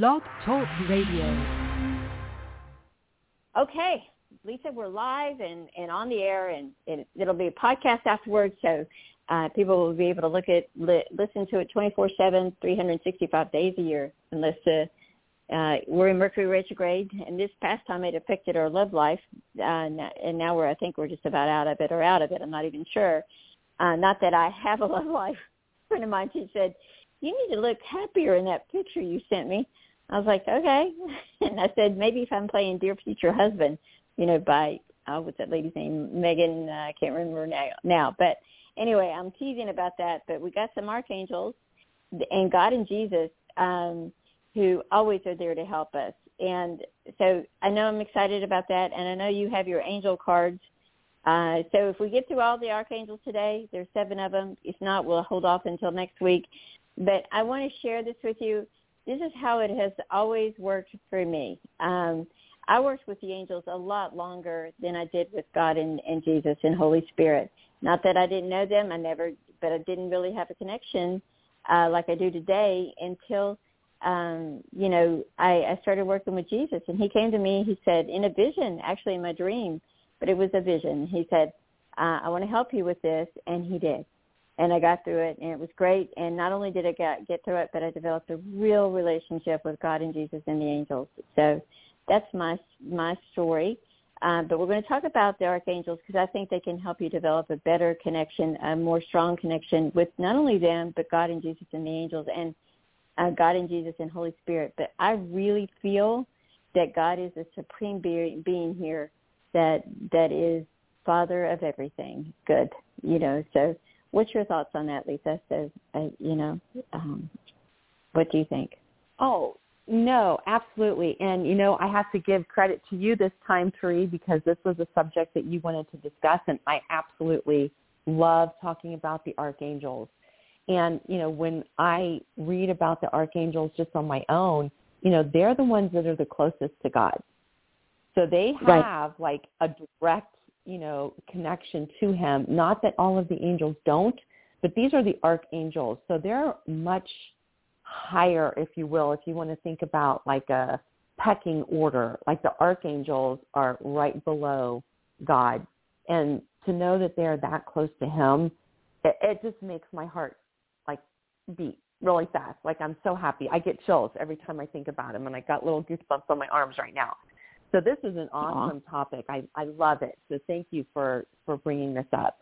Blog Talk Radio. Okay, Lisa, we're live and, and on the air, and it, it'll be a podcast afterwards, so uh, people will be able to look at li- listen to it 24/7, 365 days a year, unless uh, uh, we're in Mercury retrograde, and this past time it affected our love life, uh, and now we're I think we're just about out of it or out of it. I'm not even sure. Uh, not that I have a love life. A friend of mine, she said, "You need to look happier in that picture you sent me." I was like, "Okay," and I said, "Maybe if I'm playing Dear Future Husband, you know, by uh, what's that lady's name? Meghan. Uh, I can't remember now. Now, but anyway, I'm teasing about that. But we got some archangels, and God and Jesus." Um, who always are there to help us. And so I know I'm excited about that, and I know you have your angel cards. Uh, so if we get through all the archangels today, there's seven of them. If not, we'll hold off until next week. But I want to share this with you. This is how it has always worked for me. Um, I worked with the angels a lot longer than I did with God and, and Jesus and Holy Spirit. Not that I didn't know them, I never, but I didn't really have a connection uh, like I do today until – um, you know, I, I started working with Jesus and he came to me, he said, in a vision, actually in my dream, but it was a vision. He said, uh, I want to help you with this. And he did. And I got through it and it was great. And not only did I get, get through it, but I developed a real relationship with God and Jesus and the angels. So that's my, my story. Um, but we're going to talk about the archangels because I think they can help you develop a better connection, a more strong connection with not only them, but God and Jesus and the angels. And uh, God and Jesus and Holy Spirit. But I really feel that God is a supreme be- being here that that is Father of everything good. You know, so what's your thoughts on that, Lisa? So, uh, you know, um, what do you think? Oh, no, absolutely. And, you know, I have to give credit to you this time, Therese, because this was a subject that you wanted to discuss, and I absolutely love talking about the archangels. And, you know, when I read about the archangels just on my own, you know, they're the ones that are the closest to God. So they have right. like a direct, you know, connection to him. Not that all of the angels don't, but these are the archangels. So they're much higher, if you will, if you want to think about like a pecking order. Like the archangels are right below God. And to know that they're that close to him, it, it just makes my heart like beat really fast. Like I'm so happy. I get chills every time I think about him, and I got little goosebumps on my arms right now. So this is an awesome Aww. topic. I I love it. So thank you for for bringing this up.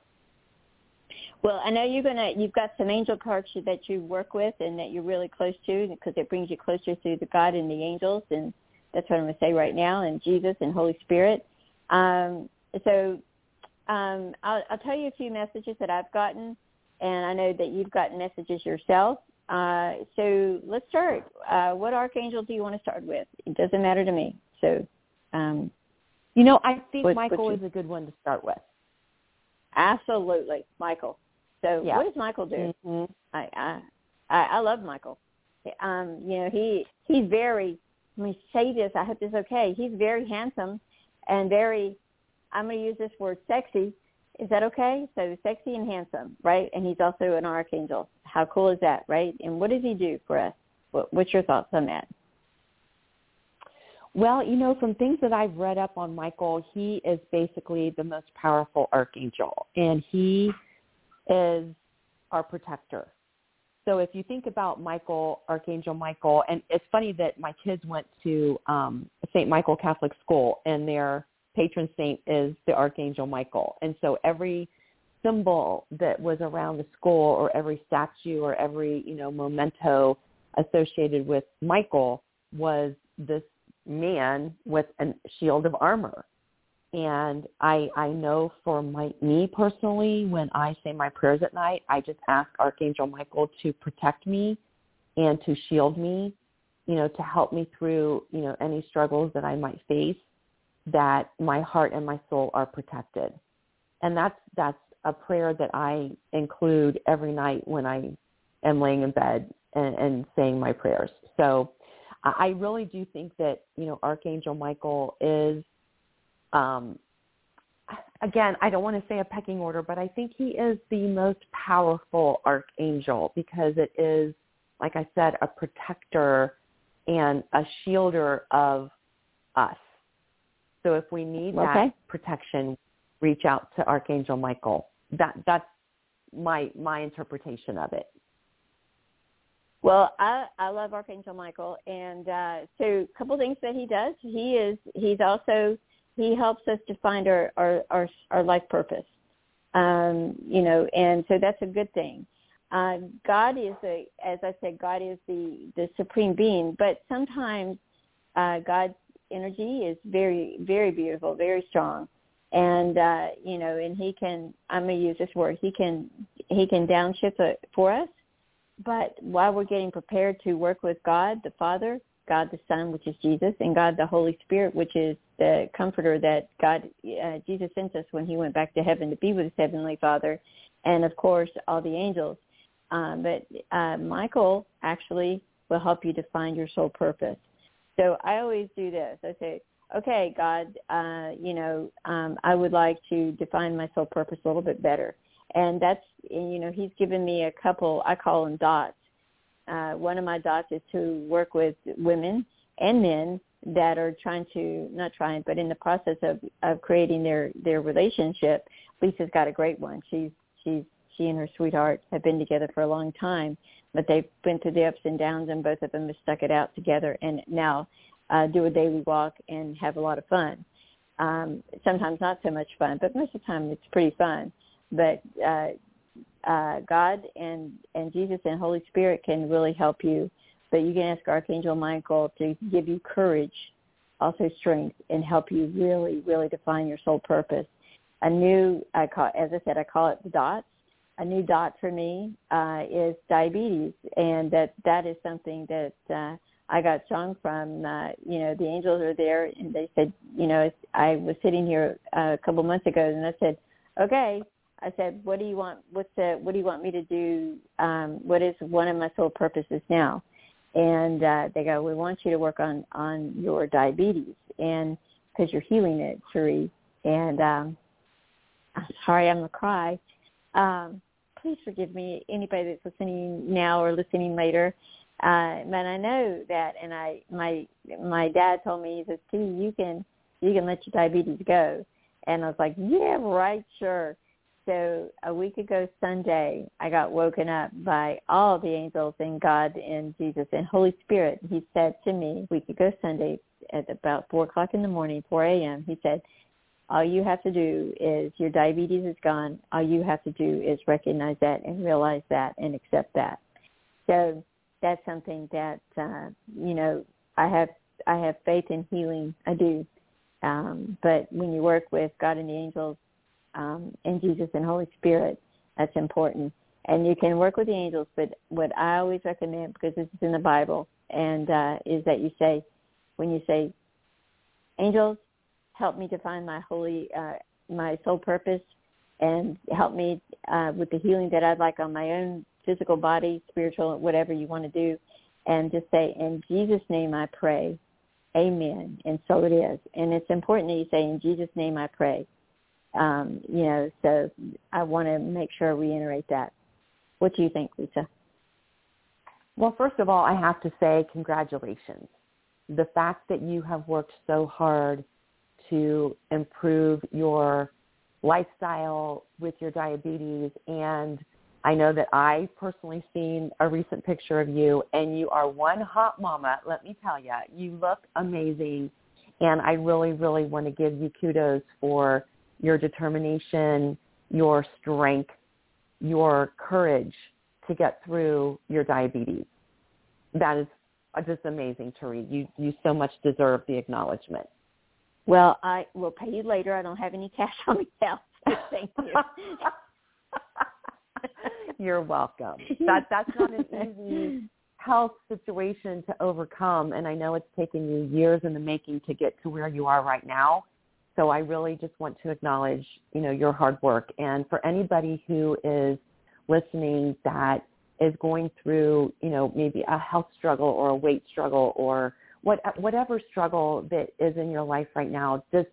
Well, I know you're gonna you've got some angel cards that you work with and that you're really close to because it brings you closer to the God and the angels, and that's what I'm gonna say right now, and Jesus and Holy Spirit. Um, so um, I'll, I'll tell you a few messages that I've gotten and I know that you've gotten messages yourself. Uh, so let's start. Uh, what archangel do you want to start with? It doesn't matter to me. So, um, you know, I think what, Michael what you, is a good one to start with. Absolutely, Michael. So, yeah. what does Michael do? Mm-hmm. I, I I love Michael. Um, you know, he he's very. Let me say this. I hope this is okay. He's very handsome and very. I'm going to use this word sexy is that okay? So sexy and handsome, right? And he's also an archangel. How cool is that, right? And what does he do for us? What, what's your thoughts on that? Well, you know, from things that I've read up on Michael, he is basically the most powerful archangel, and he is our protector. So if you think about Michael, Archangel Michael, and it's funny that my kids went to um, St. Michael Catholic School, and their patron saint is the Archangel Michael. And so every symbol that was around the school or every statue or every, you know, memento associated with Michael was this man with a shield of armor. And I I know for my me personally, when I say my prayers at night, I just ask Archangel Michael to protect me and to shield me, you know, to help me through, you know, any struggles that I might face that my heart and my soul are protected. And that's that's a prayer that I include every night when I am laying in bed and, and saying my prayers. So I really do think that, you know, Archangel Michael is um again, I don't want to say a pecking order, but I think he is the most powerful archangel because it is, like I said, a protector and a shielder of us. So if we need Okay. that protection, reach out to Archangel Michael. That that's my my interpretation of it. Well, I I love Archangel Michael, and uh, so a couple things that he does. He is he's also he helps us to find our our our, our life purpose. Um, you know, and so that's a good thing. Uh, God is a, as I said, God is the the supreme being, but sometimes uh, God's energy is very very beautiful, very strong, and uh, you know, and he can I'm gonna use this word. He can he can downshift it for us but while we're getting prepared to work with God the Father, God the Son, which is Jesus, and God the Holy Spirit, which is the comforter that God uh, Jesus sent us when he went back to heaven to be with his heavenly Father, and of course all the angels. Um, but uh, Michael actually will help you to find your soul purpose. So I always do this. I say, okay, God, uh, you know, um, I would like to define my soul purpose a little bit better and that's you know he's given me a couple i call them dots. Uh one of my dots is to work with women and men that are trying to not trying but in the process of of creating their their relationship. Lisa's got a great one. She's she's she and her sweetheart have been together for a long time but they've been through the ups and downs and both of them have stuck it out together and now uh do a daily walk and have a lot of fun. Um sometimes not so much fun but most of the time it's pretty fun but uh, uh, God and and Jesus and Holy Spirit can really help you. But you can ask Archangel Michael to give you courage, also strength, and help you really, really define your soul purpose. A new, I call, as I said, I call it the dots. A new dot for me uh, is diabetes, and that that is something that uh, I got strong from. Uh, you know, the angels are there, and they said, you know, I was sitting here uh, a couple months ago, and I said, okay, I said, "What do you want? What's the? What do you want me to do? Um, what is one of my sole purposes now?" And uh, they go, "We want you to work on on your diabetes, and because you're healing it, Cherie." And um, I'm sorry, I'm gonna cry. Um, please forgive me, anybody that's listening now or listening later. Uh, but I know that, and I my my dad told me he says, "T, you can you can let your diabetes go." And I was like, "Yeah, right, sure." So a week ago Sunday, I got woken up by all the angels and God and Jesus and Holy Spirit. He said to me, a week ago Sunday at about 4 o'clock in the morning, 4 a.m., he said, all you have to do is your diabetes is gone. All you have to do is recognize that and realize that and accept that. So that's something that, uh, you know, I have, I have faith in healing. I do. Um, but when you work with God and the angels, um, and Jesus and Holy Spirit. That's important. And you can work with the angels, but what I always recommend, because this is in the Bible, and uh, is that you say, when you say, angels, help me to find my holy, uh, my soul purpose, and help me uh, with the healing that I'd like on my own physical body, spiritual, whatever you want to do, and just say, in Jesus' name I pray, amen, and so it is. And it's important that you say, in Jesus' name I pray, um, you know, so I want to make sure I reiterate that. What do you think, Lisa? Well, first of all, I have to say congratulations. The fact that you have worked so hard to improve your lifestyle with your diabetes and I know that I personally seen a recent picture of you and you are one hot mama, let me tell you. You look amazing and I really really want to give you kudos for your determination, your strength, your courage to get through your diabetes. That is just amazing to read. You you so much deserve the acknowledgement. Well, I will pay you later. I don't have any cash on me now. Thank you. You're welcome. That that's not an easy health situation to overcome and I know it's taken you years in the making to get to where you are right now. So I really just want to acknowledge, you know, your hard work. And for anybody who is listening that is going through, you know, maybe a health struggle or a weight struggle or what, whatever struggle that is in your life right now, just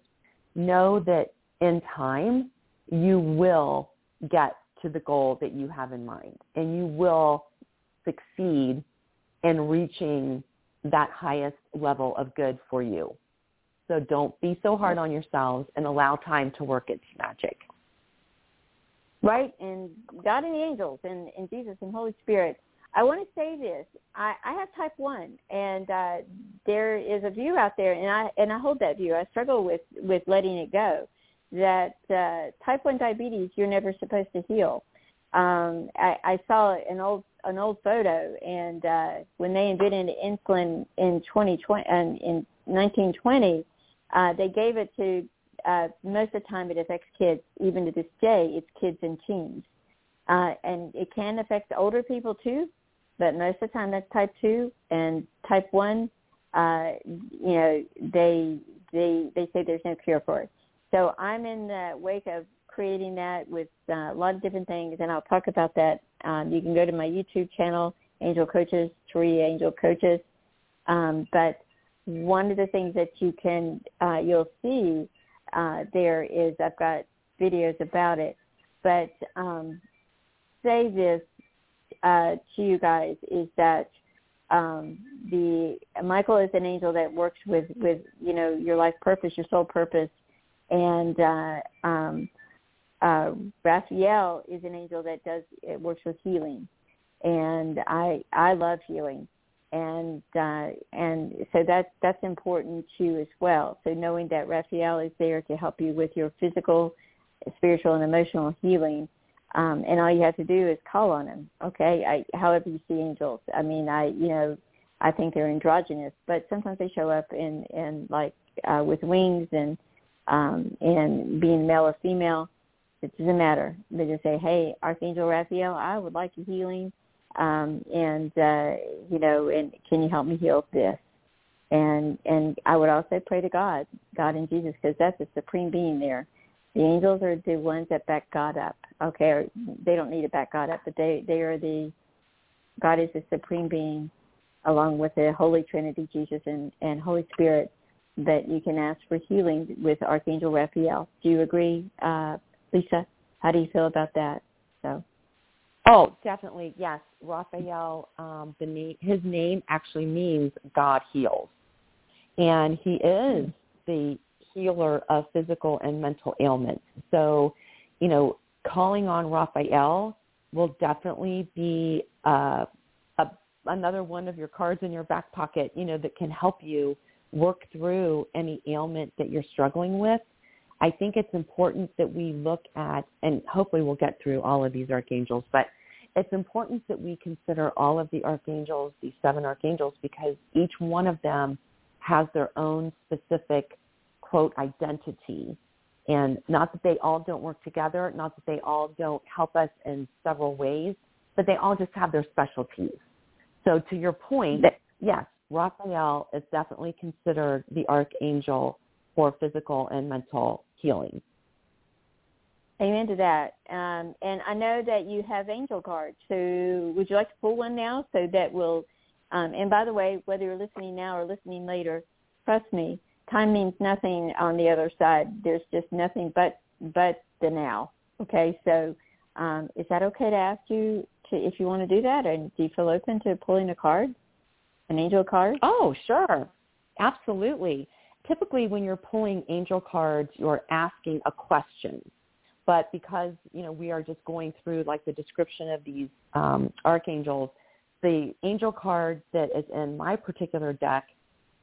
know that in time you will get to the goal that you have in mind and you will succeed in reaching that highest level of good for you. So don't be so hard on yourselves and allow time to work its magic. Right, and God and the angels and, and Jesus and Holy Spirit. I want to say this. I, I have type one, and uh, there is a view out there, and I and I hold that view. I struggle with with letting it go. That uh, type one diabetes, you're never supposed to heal. Um, I, I saw an old an old photo, and uh, when they invented insulin in 2020 and in 1920, uh, they gave it to uh, most of the time it affects kids. Even to this day, it's kids and teens, uh, and it can affect older people too. But most of the time, that's type two and type one. Uh, you know, they they they say there's no cure for it. So I'm in the wake of creating that with uh, a lot of different things, and I'll talk about that. Um, you can go to my YouTube channel, Angel Coaches, three Angel Coaches. Um, but one of the things that you can uh, you'll see uh, there is I've got videos about it. But um, say this uh, to you guys is that um, the Michael is an angel that works with with you know your life purpose, your soul purpose, and uh, um, uh, Raphael is an angel that does it works with healing, and I I love healing, and uh, and so that's that's important too as well. So knowing that Raphael is there to help you with your physical, spiritual, and emotional healing, um, and all you have to do is call on him. Okay, I, however you see angels. I mean, I you know I think they're androgynous, but sometimes they show up in in like uh, with wings and um, and being male or female it doesn't matter. They just say, "Hey, Archangel Raphael, I would like a healing, um, and uh, you know, and can you help me heal this?" And and I would also pray to God, God and Jesus, because that's the supreme being there. The angels are the ones that back God up. Okay, or they don't need to back God up, but they they are the God is the supreme being, along with the Holy Trinity, Jesus and and Holy Spirit, that you can ask for healing with Archangel Raphael. Do you agree, uh, Lisa, how do you feel about that? So. Oh, definitely, yes. Raphael, um, the name, his name actually means God heals, and he is the healer of physical and mental ailments. So, you know, calling on Raphael will definitely be uh, a, another one of your cards in your back pocket, you know, that can help you work through any ailment that you're struggling with I think it's important that we look at, and hopefully we'll get through all of these archangels, but it's important that we consider all of the archangels, these seven archangels, because each one of them has their own specific, quote, identity. And not that they all don't work together, not that they all don't help us in several ways, but they all just have their specialties. So to your point, yes, Raphael is definitely considered the archangel for physical and mental healing. Amen to that. Um, and I know that you have angel cards. So would you like to pull one now so that will, um, and by the way, whether you're listening now or listening later, trust me, time means nothing on the other side. There's just nothing but, but the now. Okay. So um, is that okay to ask you to, if you want to do that? And do you feel open to pulling a card, an angel card? Oh, sure. Absolutely typically when you're pulling angel cards, you're asking a question. But because, you know, we are just going through like the description of these um, archangels, the angel card that is in my particular deck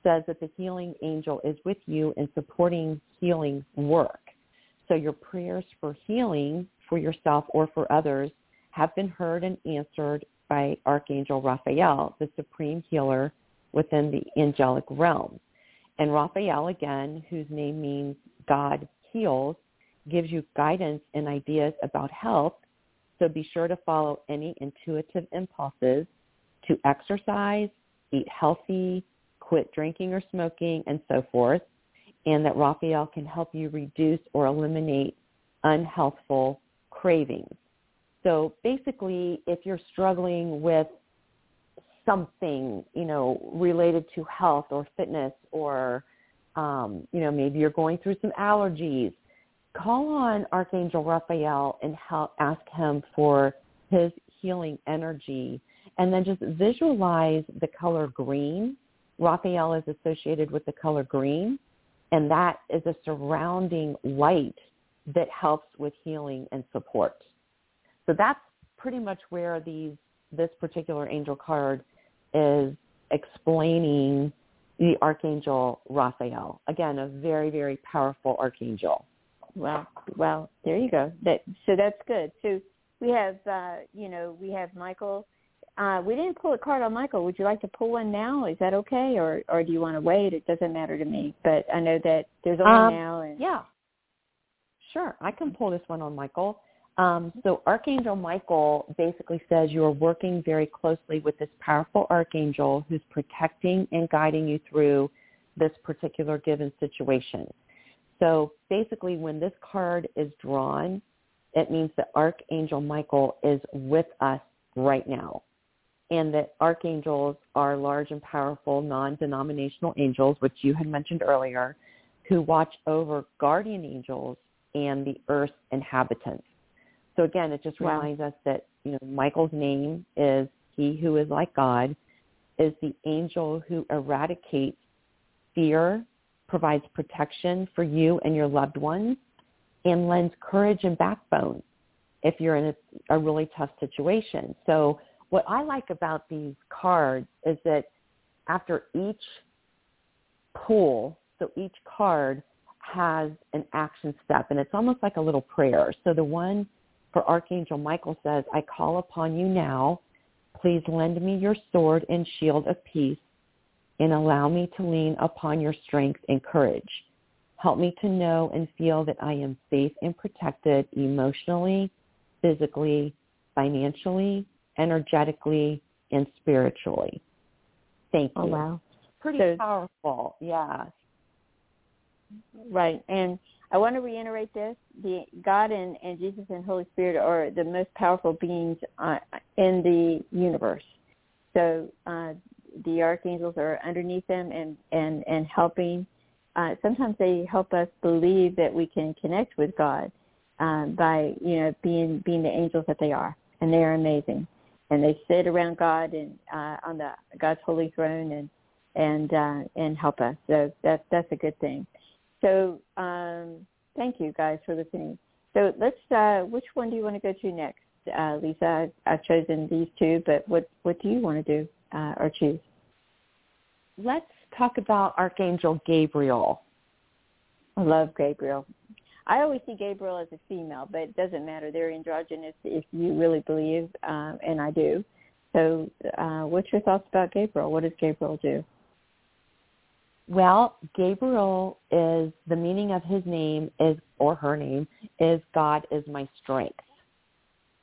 says that the healing angel is with you in supporting healing work. So your prayers for healing for yourself or for others have been heard and answered by Archangel Raphael, the supreme healer within the angelic realm. And Raphael, again, whose name means God heals, gives you guidance and ideas about health. So be sure to follow any intuitive impulses to exercise, eat healthy, quit drinking or smoking, and so forth. And that Raphael can help you reduce or eliminate unhealthful cravings. So basically, if you're struggling with something, you know, related to health or fitness or, um, you know, maybe you're going through some allergies, call on Archangel Raphael and help, ask him for his healing energy. And then just visualize the color green Raphael is associated with the color green, and that is a surrounding light that helps with healing and support. So that's pretty much where these this particular angel card is explaining the archangel Raphael. Again, a very very powerful archangel. Well, well, there you go. That so that's good. So we have uh, you know we have Michael. Uh, we didn't pull a card on Michael. Would you like to pull one now? Is that okay, or or do you want to wait? It doesn't matter to me. But I know that there's only Um, now. And Yeah. Sure, I can pull this one on Michael. Um, so Archangel Michael basically says you are working very closely with this powerful archangel who's protecting and guiding you through this particular given situation. So basically when this card is drawn, it means that Archangel Michael is with us right now. And that archangels are large and powerful non-denominational angels, which you had mentioned earlier, who watch over guardian angels and the earth's inhabitants. So again, it just reminds us that, you know, Michael's name is he who is like God, is the angel who eradicates fear, provides protection for you and your loved ones, and lends courage and backbone if you're in a, a really tough situation. So what I like about these cards is that after each pull, so each card has an action step and it's almost like a little prayer. So the one for Archangel Michael says, I call upon you now. Please lend me your sword and shield of peace and allow me to lean upon your strength and courage. Help me to know and feel that I am safe and protected emotionally, physically, financially, energetically, and spiritually. Thank oh, you. oh wow, Pretty So- powerful. Yeah. right. And I want to reiterate this: the God and, and Jesus and Holy Spirit are the most powerful beings uh, in the universe. So uh, the archangels are underneath them and and and helping. Uh, sometimes they help us believe that we can connect with God um, by you know being being the angels that they are, and they are amazing. And they sit around God and uh, on the God's holy throne and and uh, and help us. So that's that's a good thing. So um, thank you guys for listening. So let's. Uh, which one do you want to go to next, uh, Lisa? I've, I've chosen these two, but what what do you want to do uh, or choose? Let's talk about Archangel Gabriel. I love Gabriel. I always see Gabriel as a female, but it doesn't matter. They're androgynous if you really believe, um, and I do. So, uh, what's your thoughts about Gabriel? What does Gabriel do? Well, Gabriel is the meaning of his name is or her name is God is my strength.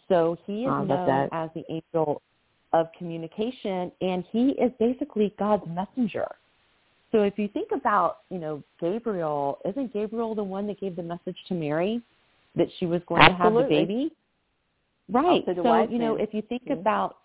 So he is Oh, known that. as the angel of communication and he is basically God's messenger. So if you think about, you know, Gabriel, isn't Gabriel the one that gave the message to Mary that she was going to have the baby? Right. The so, you know, if you think about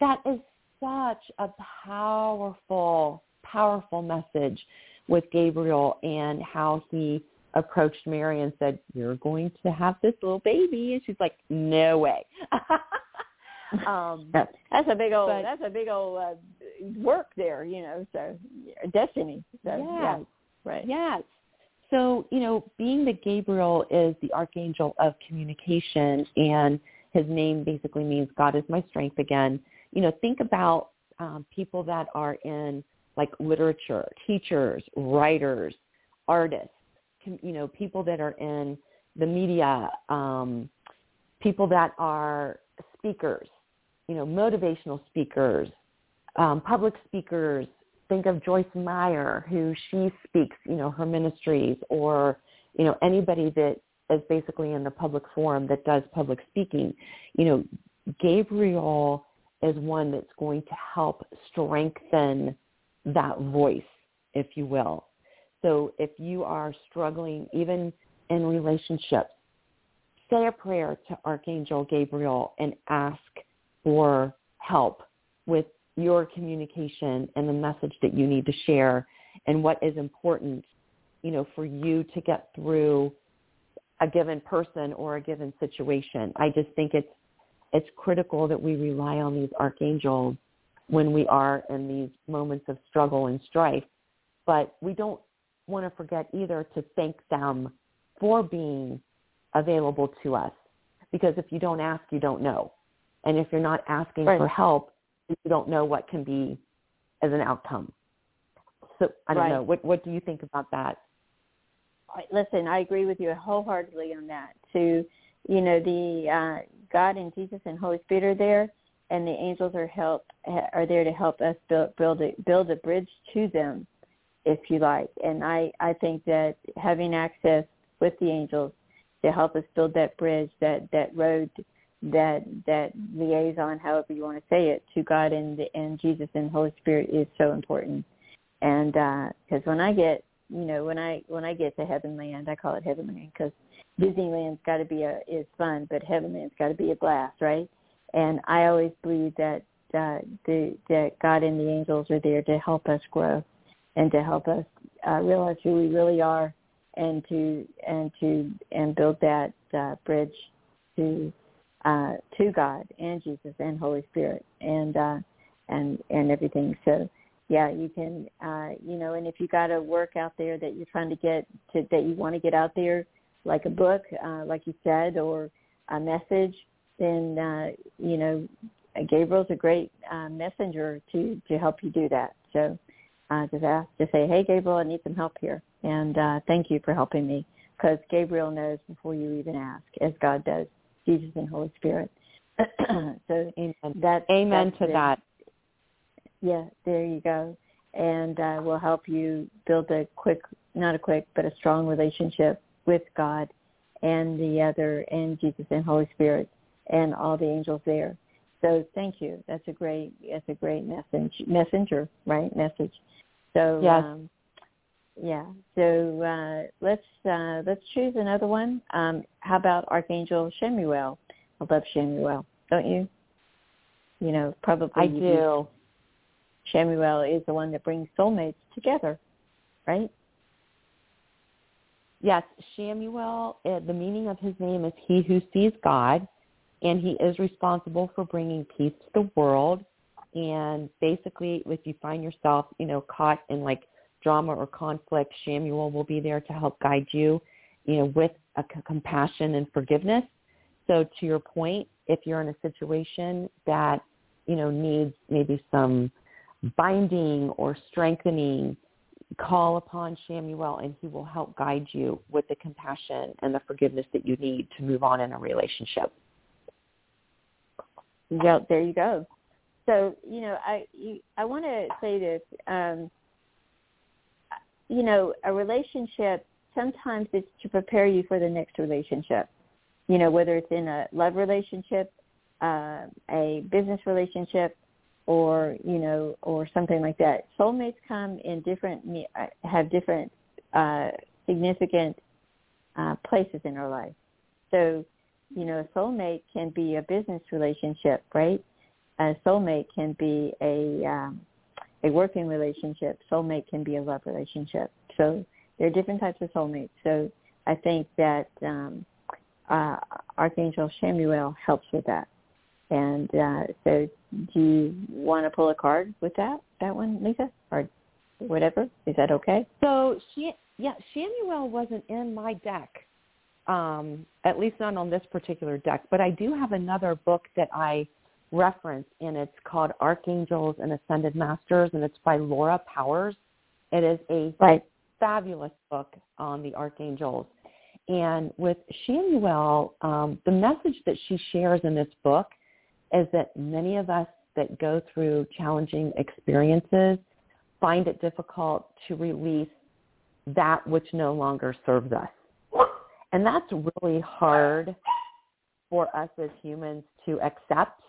that is such a powerful, powerful message with Gabriel and how he approached Mary and said, "You're going to have this little baby," and she's like, "No way." um, Yeah, that's a big old But- that's a big old uh, work there, you know. So destiny. So yeah, Yes. right. Yes. So, you know, being that Gabriel is the archangel of communication and his name basically means God is my strength again, you know, think about um, people that are in like literature, teachers, writers, artists, you know, people that are in the media, um, people that are speakers, you know, motivational speakers, um, public speakers. Think of Joyce Meyer, who she speaks, you know, her ministries, or you know anybody that is basically in the public forum that does public speaking. You know, Gabriel is one that's going to help strengthen that voice, if you will. So if you are struggling, even in relationships, say a prayer to Archangel Gabriel and ask for help with your communication and the message that you need to share and what is important, you know, for you to get through a given person or a given situation. I just think it's it's critical that we rely on these archangels when we are in these moments of struggle and strife. But we don't want to forget either to thank them for being available to us. Because if you don't ask, you don't know. And if you're not asking right. for help, you don't know what can be as an outcome. So I don't right. know. What what do you think about that? Listen, I agree with you wholeheartedly on that. To you know, the uh, God and Jesus and Holy Spirit are there, and the angels are help are there to help us build build a, build a bridge to them, if you like. And I I think that having access with the angels to help us build that bridge, that that road, that that liaison, however you want to say it, to God and the, and Jesus and Holy Spirit is so important. And because uh, when I get you know when I when I get to heaven land, I call it heaven land because Disneyland's got to be a is fun, but Heavenland's got to be a blast, right? And I always believe that uh, the that God and the angels are there to help us grow and to help us uh, realize who we really are and to and to and build that uh, bridge to uh, to God and Jesus and Holy Spirit and uh, and and everything. So yeah, you can uh, you know, and if you got a work out there that you're trying to get to that you want to get out there, like a book, uh, like you said, or a message, then uh, you know Gabriel's a great uh, messenger to to help you do that. So uh, just ask, just say, hey Gabriel, I need some help here, and uh, thank you for helping me, because Gabriel knows before you even ask, as God does, Jesus and Holy Spirit. so amen. that amen to that. Yeah, there you go, and uh, will help you build a quick, not a quick, but a strong relationship with God and the other and Jesus and Holy Spirit and all the angels there. So thank you. That's a great that's a great message messenger, right? Message. So yes. um yeah. So uh, let's uh, let's choose another one. Um, how about Archangel Chamuel? I love Chamuel, don't you? You know, probably I do. Chamuel is the one that brings soulmates together, right? Yes, Chamuel, uh, the meaning of his name is he who sees God, and he is responsible for bringing peace to the world. And basically, if you find yourself, you know, caught in like drama or conflict, Chamuel will be there to help guide you, you know, with a c- compassion and forgiveness. So to your point, if you're in a situation that, you know, needs maybe some binding or strengthening, call upon Chamuel and he will help guide you with the compassion and the forgiveness that you need to move on in a relationship. Yeah, there you go. So, you know, I I want to say this um you know, a relationship sometimes it's to prepare you for the next relationship. You know, whether it's in a love relationship, uh, a business relationship, or you know or something like that soulmates come in different uh, have different uh significant uh places in our life so you know a soulmate can be a business relationship right? A soulmate can be a um a working relationship. Soulmate can be a love relationship. So there are different types of soulmates. So i think that um uh archangel Chamuel helps with that. And uh, so, do you want to pull a card with that that one, Lisa, or whatever? Is that okay? So she, yeah, Chamuel wasn't in my deck, um, at least not on this particular deck. But I do have another book that I reference, and it's called Archangels and Ascended Masters, and it's by Laura Powers. It is a right. fabulous book on the archangels. And with Chamuel, um, the message that she shares in this book is that many of us that go through challenging experiences find it difficult to release that which no longer serves us. And that's really hard for us as humans to accept.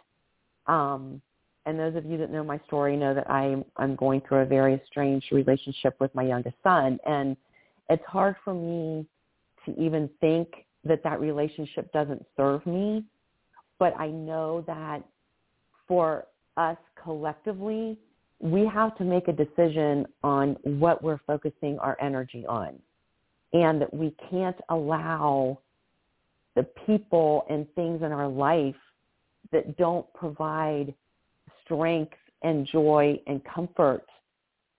Um, and those of you that know my story know that I'm, I'm going through a very strange relationship with my youngest son. And it's hard for me to even think that that relationship doesn't serve me but I know that for us collectively, we have to make a decision on what we're focusing our energy on. And that we can't allow the people and things in our life that don't provide strength and joy and comfort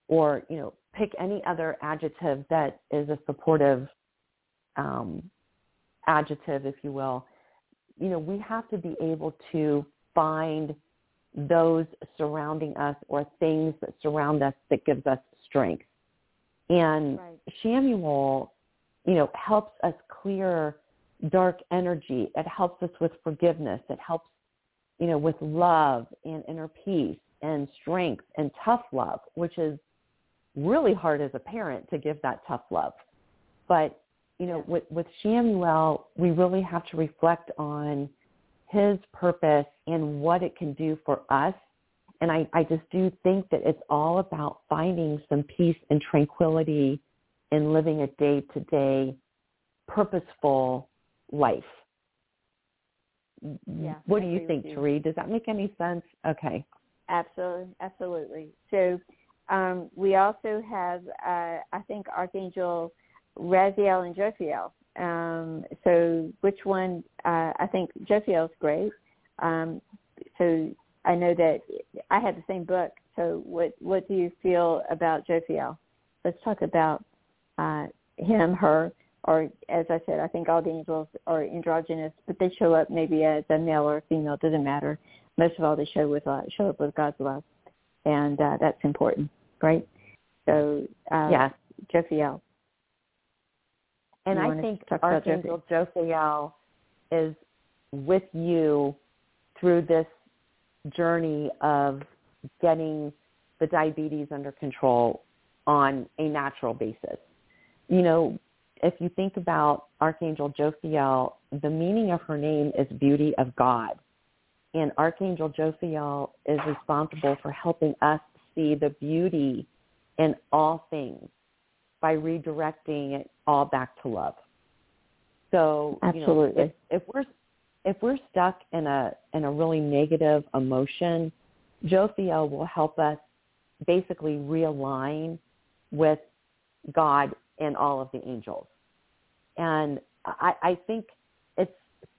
or, you know, pick any other adjective that is a supportive um, adjective, if you will. You know, we have to be able to find those surrounding us or things that surround us that gives us strength. And right. You know, helps us clear dark energy. It helps us with forgiveness. It helps, you know, with love and inner peace and strength and tough love, which is really hard as a parent to give that tough love. But, you know, with, with Chamuel, we really have to reflect on his purpose and what it can do for us. And I, I just do think that it's all about finding some peace and tranquility in living a day-to-day purposeful life. Yeah, what do you think, Therese? Does that make any sense? Okay. Absolutely, absolutely. So um, we also have, uh, I think, Archangel Raziel and Jophiel. Um, so which one? Uh, I think Jophiel's great. Um, so I know that I had the same book. So what what do you feel about Jophiel? Let's talk about uh, him, her, or as I said, I think all the angels are androgynous, but they show up maybe as a male or a female. Doesn't matter. Most of all, they show with uh, show up with God's love, and uh, that's important, right? So uh, yeah, Jophiel. And I think Archangel Jophiel is with you through this journey of getting the diabetes under control on a natural basis. You know, if you think about Archangel Jophiel, the meaning of her name is beauty of God. And Archangel Jophiel is responsible for helping us see the beauty in all things by redirecting it all back to love. So, Absolutely. You know, if, if we're if we're stuck in a in a really negative emotion, Jophiel will help us basically realign with God and all of the angels. And I, I think it's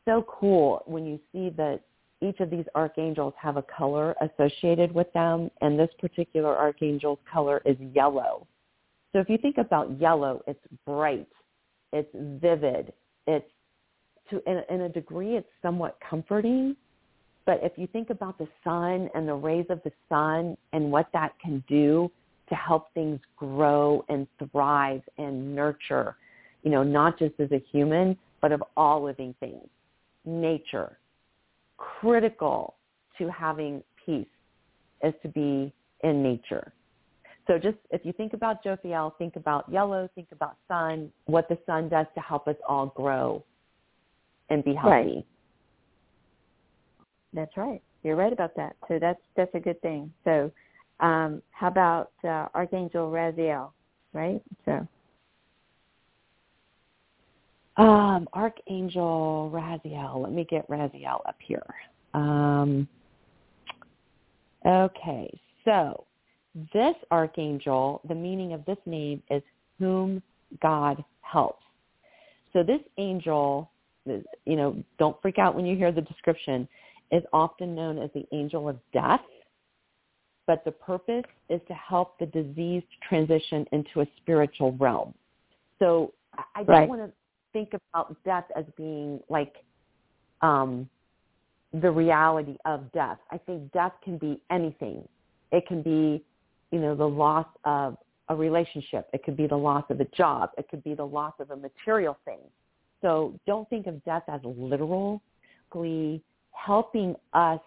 so cool when you see that each of these archangels have a color associated with them, and this particular archangel's color is yellow. So if you think about yellow, it's bright, it's vivid, it's to in, in a degree it's somewhat comforting. But if you think about the sun and the rays of the sun and what that can do to help things grow and thrive and nurture, you know, not just as a human, but of all living things. Nature, critical to having peace is to be in nature. So just if you think about Jophiel, think about yellow, think about sun, what the sun does to help us all grow and be healthy. Right. That's right. You're right about that. So that's that's a good thing. So um, how about uh, Archangel Raziel, right? So um, Archangel Raziel. Let me get Raziel up here. Um, okay, so this archangel, the meaning of this name is whom God helps. So this angel, you know, don't freak out when you hear the description, is often known as the angel of death, but the purpose is to help the diseased transition into a spiritual realm. So I don't right. want to think about death as being like um, the reality of death. I think death can be anything. It can be, you know, the loss of a relationship. It could be the loss of a job. It could be the loss of a material thing. So don't think of death as literally helping us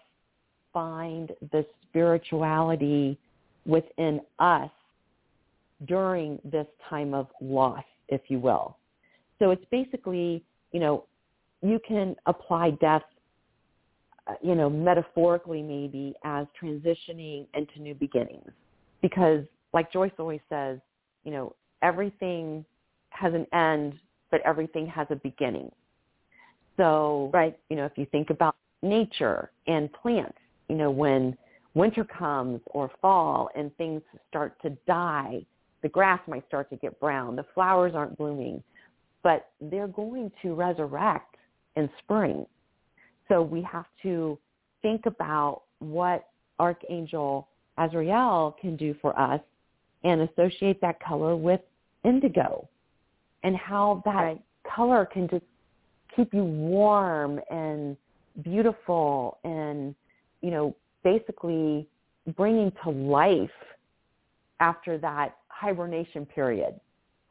find the spirituality within us during this time of loss, if you will. So it's basically, you know, you can apply death, uh, you know, metaphorically maybe as transitioning into new beginnings. Because like Joyce always says, you know, everything has an end, but everything has a beginning. So, right. you know, if you think about nature and plants, you know, when winter comes or fall and things start to die, the grass might start to get brown, the flowers aren't blooming, but they're going to resurrect in spring. So we have to think about what Archangel Azrael can do for us and associate that color with indigo and how that right. color can just keep you warm and beautiful and, you know, basically bringing to life after that hibernation period.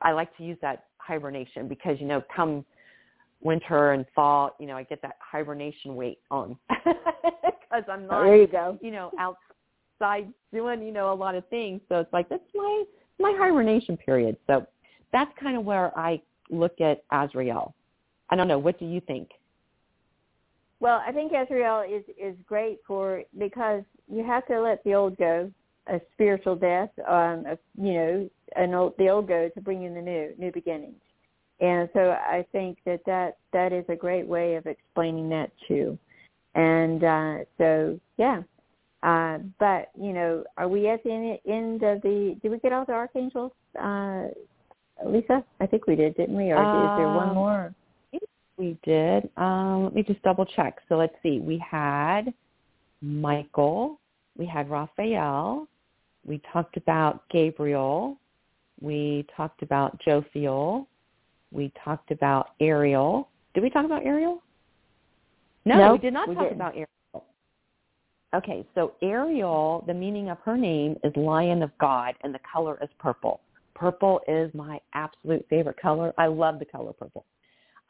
I like to use that hibernation because, you know, come winter and fall, you know, I get that hibernation weight on because I'm not, there you go. you know, outside doing, you know, a lot of things. So it's like, that's my, my hibernation period. So that's kind of where I look at Azrael. I don't know. What do you think? Well, I think Azrael is is great for because you have to let the old go, a spiritual death, um, a, you know, an old the old go to bring in the new, new beginnings. And so I think that that that is a great way of explaining that too. And uh, so yeah, uh, but you know, are we at the end of the? Did we get all the archangels, uh, Lisa? I think we did, didn't we? Or um, is there one um, more? We did. Um, let me just double check. So let's see. We had Michael. We had Raphael. We talked about Gabriel. We talked about Jophiel. We talked about Ariel. Did we talk about Ariel? No, no we did not we talk didn't. about Ariel. Okay, so Ariel, the meaning of her name is Lion of God, and the color is purple. Purple is my absolute favorite color. I love the color purple.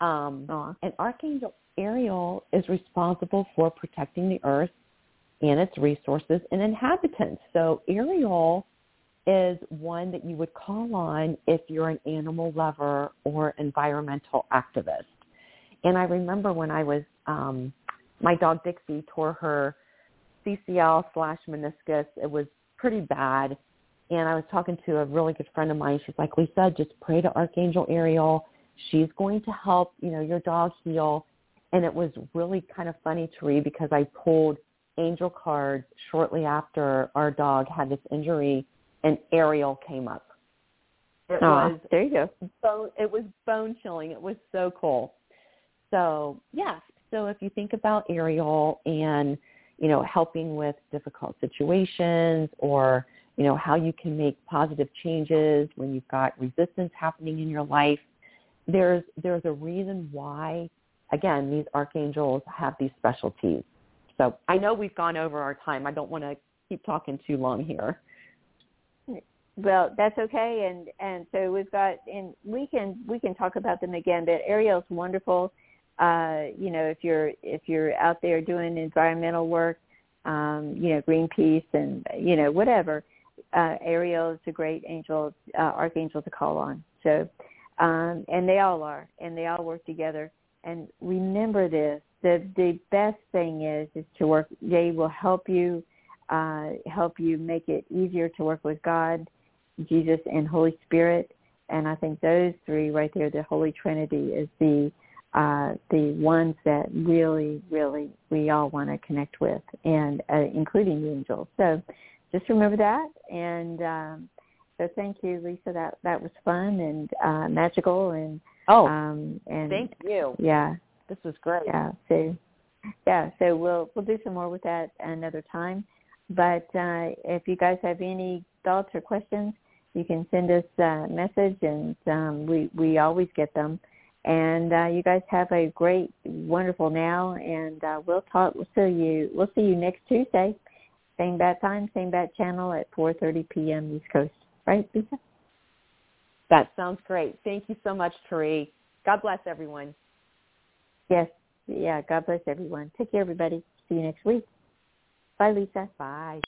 Um, and Archangel Ariel is responsible for protecting the earth and its resources and inhabitants. So Ariel is one that you would call on if you're an animal lover or environmental activist. And I remember when I was, um, my dog Dixie tore her CCL slash meniscus. It was pretty bad. And I was talking to a really good friend of mine. She's like, Lisa, just pray to Archangel Ariel. She's going to help, you know, your dog heal. And it was really kind of funny to read because I pulled angel cards shortly after our dog had this injury and Ariel came up. It was there you go. So it was bone chilling. It was so cool. So yeah. So if you think about Ariel and you know helping with difficult situations or you know how you can make positive changes when you've got resistance happening in your life, there's there's a reason why again these archangels have these specialties. So I know we've gone over our time. I don't want to keep talking too long here. Well, that's okay, and and so we've got, and we can we can talk about them again. But Ariel's wonderful. Uh, you know, if you're if you're out there doing environmental work, um, you know, Greenpeace and you know whatever, uh, Ariel is a great angel, uh, archangel to call on. So, um, and they all are, and they all work together. And remember this: the the best thing is is to work. They will help you, uh, help you make it easier to work with God Jesus and Holy Spirit. And I think those three right there, the Holy Trinity, is the uh, the ones that really, really we all want to connect with, and uh, including the angels. So just remember that. And um, so thank you, Lisa. That that was fun and uh, magical. And oh, um, and thank you. Yeah, this was great. Yeah. So yeah, so we'll we'll do some more with that another time. But uh, if you guys have any thoughts or questions, you can send us a message, and um, we we always get them. And uh, you guys have a great, wonderful now, and uh, we'll talk. We'll see you. We'll see you next Tuesday, same bat time, same bat channel at 4:30 p.m. East Coast. Right, Lisa? That sounds great. Thank you so much, Therese. God bless everyone. Yes. Yeah. God bless everyone. Take care, everybody. See you next week. Bye, Lisa. Bye.